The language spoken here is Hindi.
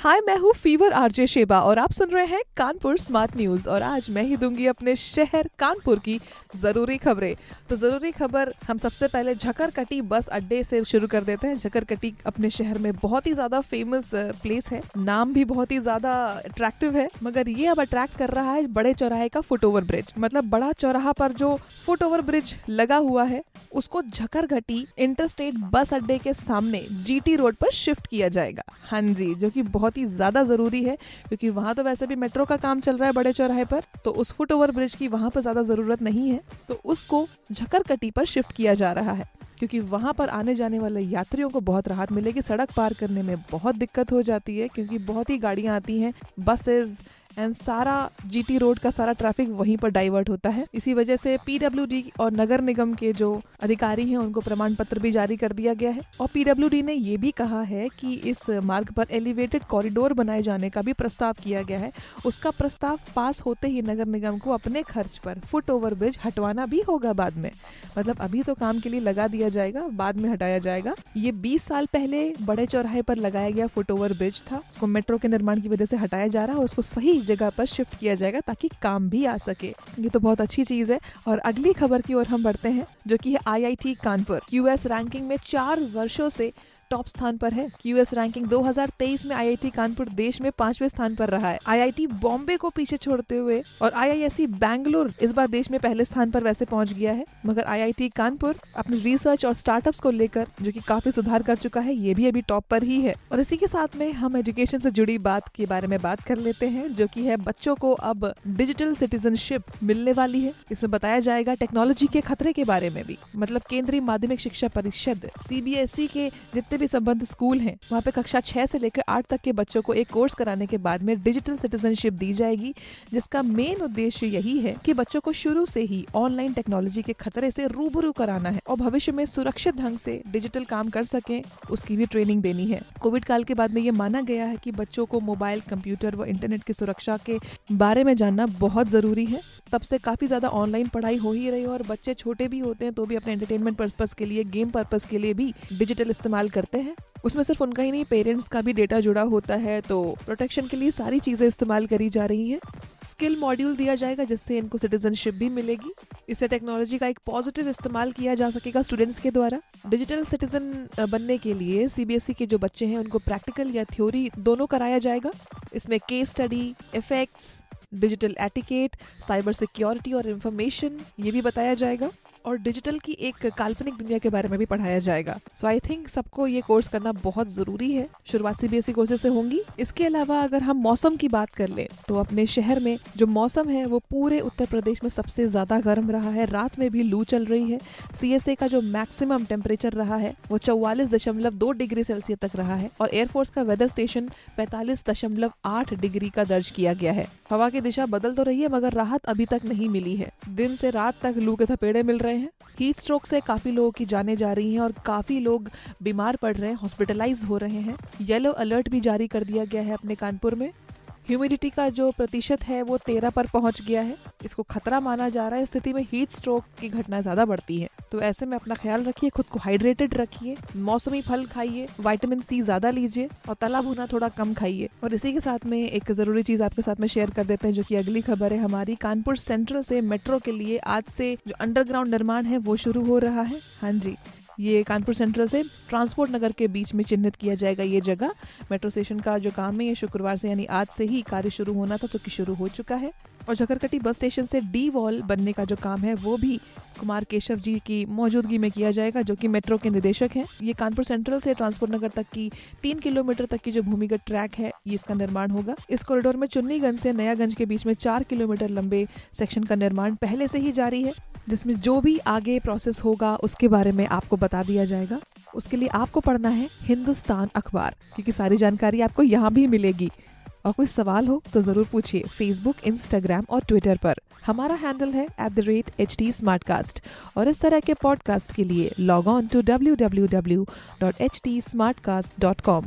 हाय मैं हूँ फीवर आरजे शेबा और आप सुन रहे हैं कानपुर स्मार्ट न्यूज़ और आज मैं ही दूँगी अपने शहर कानपुर की ज़रूरी खबरें। तो ज़रूरी खबर, हम सबसे पहले झकरकटी बस अड्डे से शुरू कर देते हैं। झकरकटी अपने शहर में बहुत ही ज़्यादा फ़ेमस प्लेस है। नाम भी बहुत ही ज़्यादा अट्रैक्टिव है, मगर ये अब अट्रैक्ट कर रहा है बड़े चौराहे का फुट ओवर ब्रिज मतलब बड़ा चौराहा पर जो फुट ओवर ब्रिज लगा हुआ है, उसको झकरघटी इंटरस्टेट बस अड्डे के सामने जीटी रोड पर शिफ्ट किया जाएगा। हाँ जी, जो की बहुत ही ज़्यादा ज़रूरी है, क्योंकि वहाँ तो वैसे भी मेट्रो का काम चल रहा है बड़े चौराहे पर तो उस फुट ओवर ब्रिज की वहाँ पर ज़्यादा ज़रूरत नहीं है तो उसको झकरकटी पर शिफ्ट किया जा रहा है, क्योंकि वहाँ पर आने जाने वाले यात्रियों को बहुत राहत मिलेगी, सड़क पार करने में बहुत दिक्कत हो जाती है, क्योंकि बहुत ही गाड़ियाँ आती हैं बसेस एंड सारा जीटी रोड का सारा ट्रैफ़िक वहीं पर डाइवर्ट होता है। इसी वजह से पीडब्ल्यूडी और नगर निगम के जो अधिकारी हैं, उनको प्रमाण पत्र भी जारी कर दिया गया है। और पीडब्ल्यूडी ने ये भी कहा है कि इस मार्ग पर एलिवेटेड कॉरिडोर बनाए जाने का भी प्रस्ताव किया गया है। उसका प्रस्ताव पास होते ही नगर निगम को अपने खर्च पर फुट ओवर ब्रिज हटवाना भी होगा बाद में। मतलब अभी तो काम के लिए लगा दिया जाएगा, बाद में हटाया जाएगा। ये 20 साल पहले बड़े चौराहे पर लगाया गया फुट ओवर ब्रिज था। उसको मेट्रो के निर्माण की वजह से हटाया जा रहा है और उसको सही जगह पर शिफ्ट किया जाएगा ताकि काम भी आ सके। ये तो बहुत अच्छी चीज़ है। और अगली खबर की ओर हम बढ़ते हैं, जो कि है आईआईटी कानपुर। यूएस रैंकिंग में चार वर्षों से टॉप स्थान पर है। यूएस रैंकिंग 2023 में आईआईटी कानपुर देश में पाँचवें स्थान पर रहा है। आईआईटी बॉम्बे को पीछे छोड़ते हुए और आईआईएससी बैंगलोर इस बार देश में पहले स्थान पर वैसे पहुँच गया है। मगर आईआईटी कानपुर अपनी रिसर्च और स्टार्टअप्स को लेकर, जो की काफ़ी सुधार कर चुका है, ये भी अभी टॉप पर ही है। और इसी के साथ में हम एजुकेशन से जुड़ी बात के बारे में बात कर लेते हैं, जो की है बच्चों को अब डिजिटल सिटीजनशिप मिलने वाली है। इसमें बताया जाएगा टेक्नोलॉजी के खतरे के बारे में भी। मतलब केंद्रीय माध्यमिक शिक्षा परिषद सीबीएसई के जितने भी संबंध स्कूल हैं। वहाँ पे कक्षा छह से लेकर आठ तक के बच्चों को एक कोर्स कराने के बाद में डिजिटल सिटीजनशिप दी जाएगी, जिसका मेन उद्देश्य यही है कि बच्चों को शुरू से ही ऑनलाइन टेक्नोलॉजी के खतरे से रूबरू कराना है और भविष्य में सुरक्षित ढंग से डिजिटल काम कर सके, उसकी भी ट्रेनिंग देनी है। कोविड काल के बाद में ये माना गया है की बच्चों को मोबाइल, कंप्यूटर व इंटरनेट की सुरक्षा के बारे में जानना बहुत ज़रूरी है। तब से काफ़ी ज़्यादा ऑनलाइन पढ़ाई हो ही रही है और बच्चे छोटे भी होते हैं तो भी अपने एंटरटेनमेंट पर्पज के लिए, गेम पर्पज के लिए भी डिजिटल इस्तेमाल करते हैं। उसमें सिर्फ़ उनका ही नहीं पेरेंट्स का भी डेटा जुड़ा होता है तो प्रोटेक्शन के लिए सारी चीज़ें इस्तेमाल करी जा रही हैं। स्किल मॉड्यूल दिया जाएगा जिससे इनको सिटीजनशिप भी मिलेगी। इससे टेक्नोलॉजी का एक पॉजिटिव इस्तेमाल किया जा सकेगा स्टूडेंट्स के द्वारा। डिजिटल सिटीजन बनने के लिए सीबीएसई के जो बच्चे हैं, उनको प्रैक्टिकल या थ्योरी दोनों कराया जाएगा। इसमें case study effects digital etiquette cyber security और इन्फॉर्मेशन ये भी बताया जाएगा। और डिजिटल की एक काल्पनिक दुनिया के बारे में भी पढ़ाया जाएगा। सो आई थिंक सबको ये कोर्स करना बहुत ज़रूरी है। शुरुआत सीबीएसई कोर्सेज से होंगी। इसके अलावा अगर हम मौसम की बात कर ले तो अपने शहर में जो मौसम है, वो पूरे उत्तर प्रदेश में सबसे ज़्यादा गर्म रहा है। रात में भी लू चल रही है। सी का जो मैक्सिमम टेम्परेचर रहा है, वो चौवालीस दशमलव दो डिग्री सेल्सियस तक रहा है और एयरफोर्स का वेदर स्टेशन पैतालीस दशमलव आठ डिग्री का दर्ज किया गया है। हवा की दिशा बदल तो रही है, मगर राहत अभी तक नहीं मिली है। दिन से रात तक लू के थपेड़े मिल रहे हैं। हीट स्ट्रोक से काफ़ी लोगों की जाने जा रही हैं और काफ़ी लोग बीमार पड़ रहे हैं हॉस्पिटलाइज हो रहे हैं। येलो अलर्ट भी जारी कर दिया गया है अपने कानपुर में। ह्यूमिडिटी का जो प्रतिशत है वो तेरह पर पहुँच गया है। इसको खतरा माना जा रहा है। स्थिति में हीट स्ट्रोक की घटना ज़्यादा बढ़ती है। तो ऐसे में अपना ख्याल रखिए, खुद को हाइड्रेटेड रखिए, मौसमी फल खाइए विटामिन सी ज़्यादा लीजिए और तला भुना थोड़ा कम खाइए। और इसी के साथ में एक ज़रूरी चीज़ आपके साथ में शेयर कर देते हैं, जो कि अगली खबर है हमारी। कानपुर सेंट्रल से मेट्रो के लिए आज से जो अंडरग्राउंड निर्माण है, वो शुरू हो रहा है। हाँ जी। ये कानपुर सेंट्रल से ट्रांसपोर्ट नगर के बीच में चिन्हित किया जाएगा ये जगह। मेट्रो स्टेशन का जो काम है, ये शुक्रवार से यानी आज से ही कार्य शुरू होना था तो कि शुरू हो चुका है। और झकरकटी बस स्टेशन से डी वॉल बनने का जो काम है, वो भी कुमार केशव जी की मौजूदगी में किया जाएगा, जो कि मेट्रो के निदेशक हैं। ये कानपुर सेंट्रल से ट्रांसपोर्ट नगर तक की तीन किलोमीटर तक की जो भूमिगत ट्रैक है, ये इसका निर्माण होगा। इस कॉरिडोर में चुन्नीगंज से नयागंज के बीच में चार किलोमीटर लंबे सेक्शन का निर्माण पहले से ही जारी है। जिसमें जो भी आगे प्रोसेस होगा, उसके बारे में आपको बता दिया जाएगा। उसके लिए आपको पढ़ना है हिंदुस्तान अखबार, क्योंकि सारी जानकारी आपको यहाँ भी मिलेगी। और कोई सवाल हो तो ज़रूर पूछिए फेसबुक इंस्टाग्राम और ट्विटर पर। हमारा हैंडल है at the rate H T और इस तरह के पॉडकास्ट के लिए log on to W W W dot H T smart cast dot com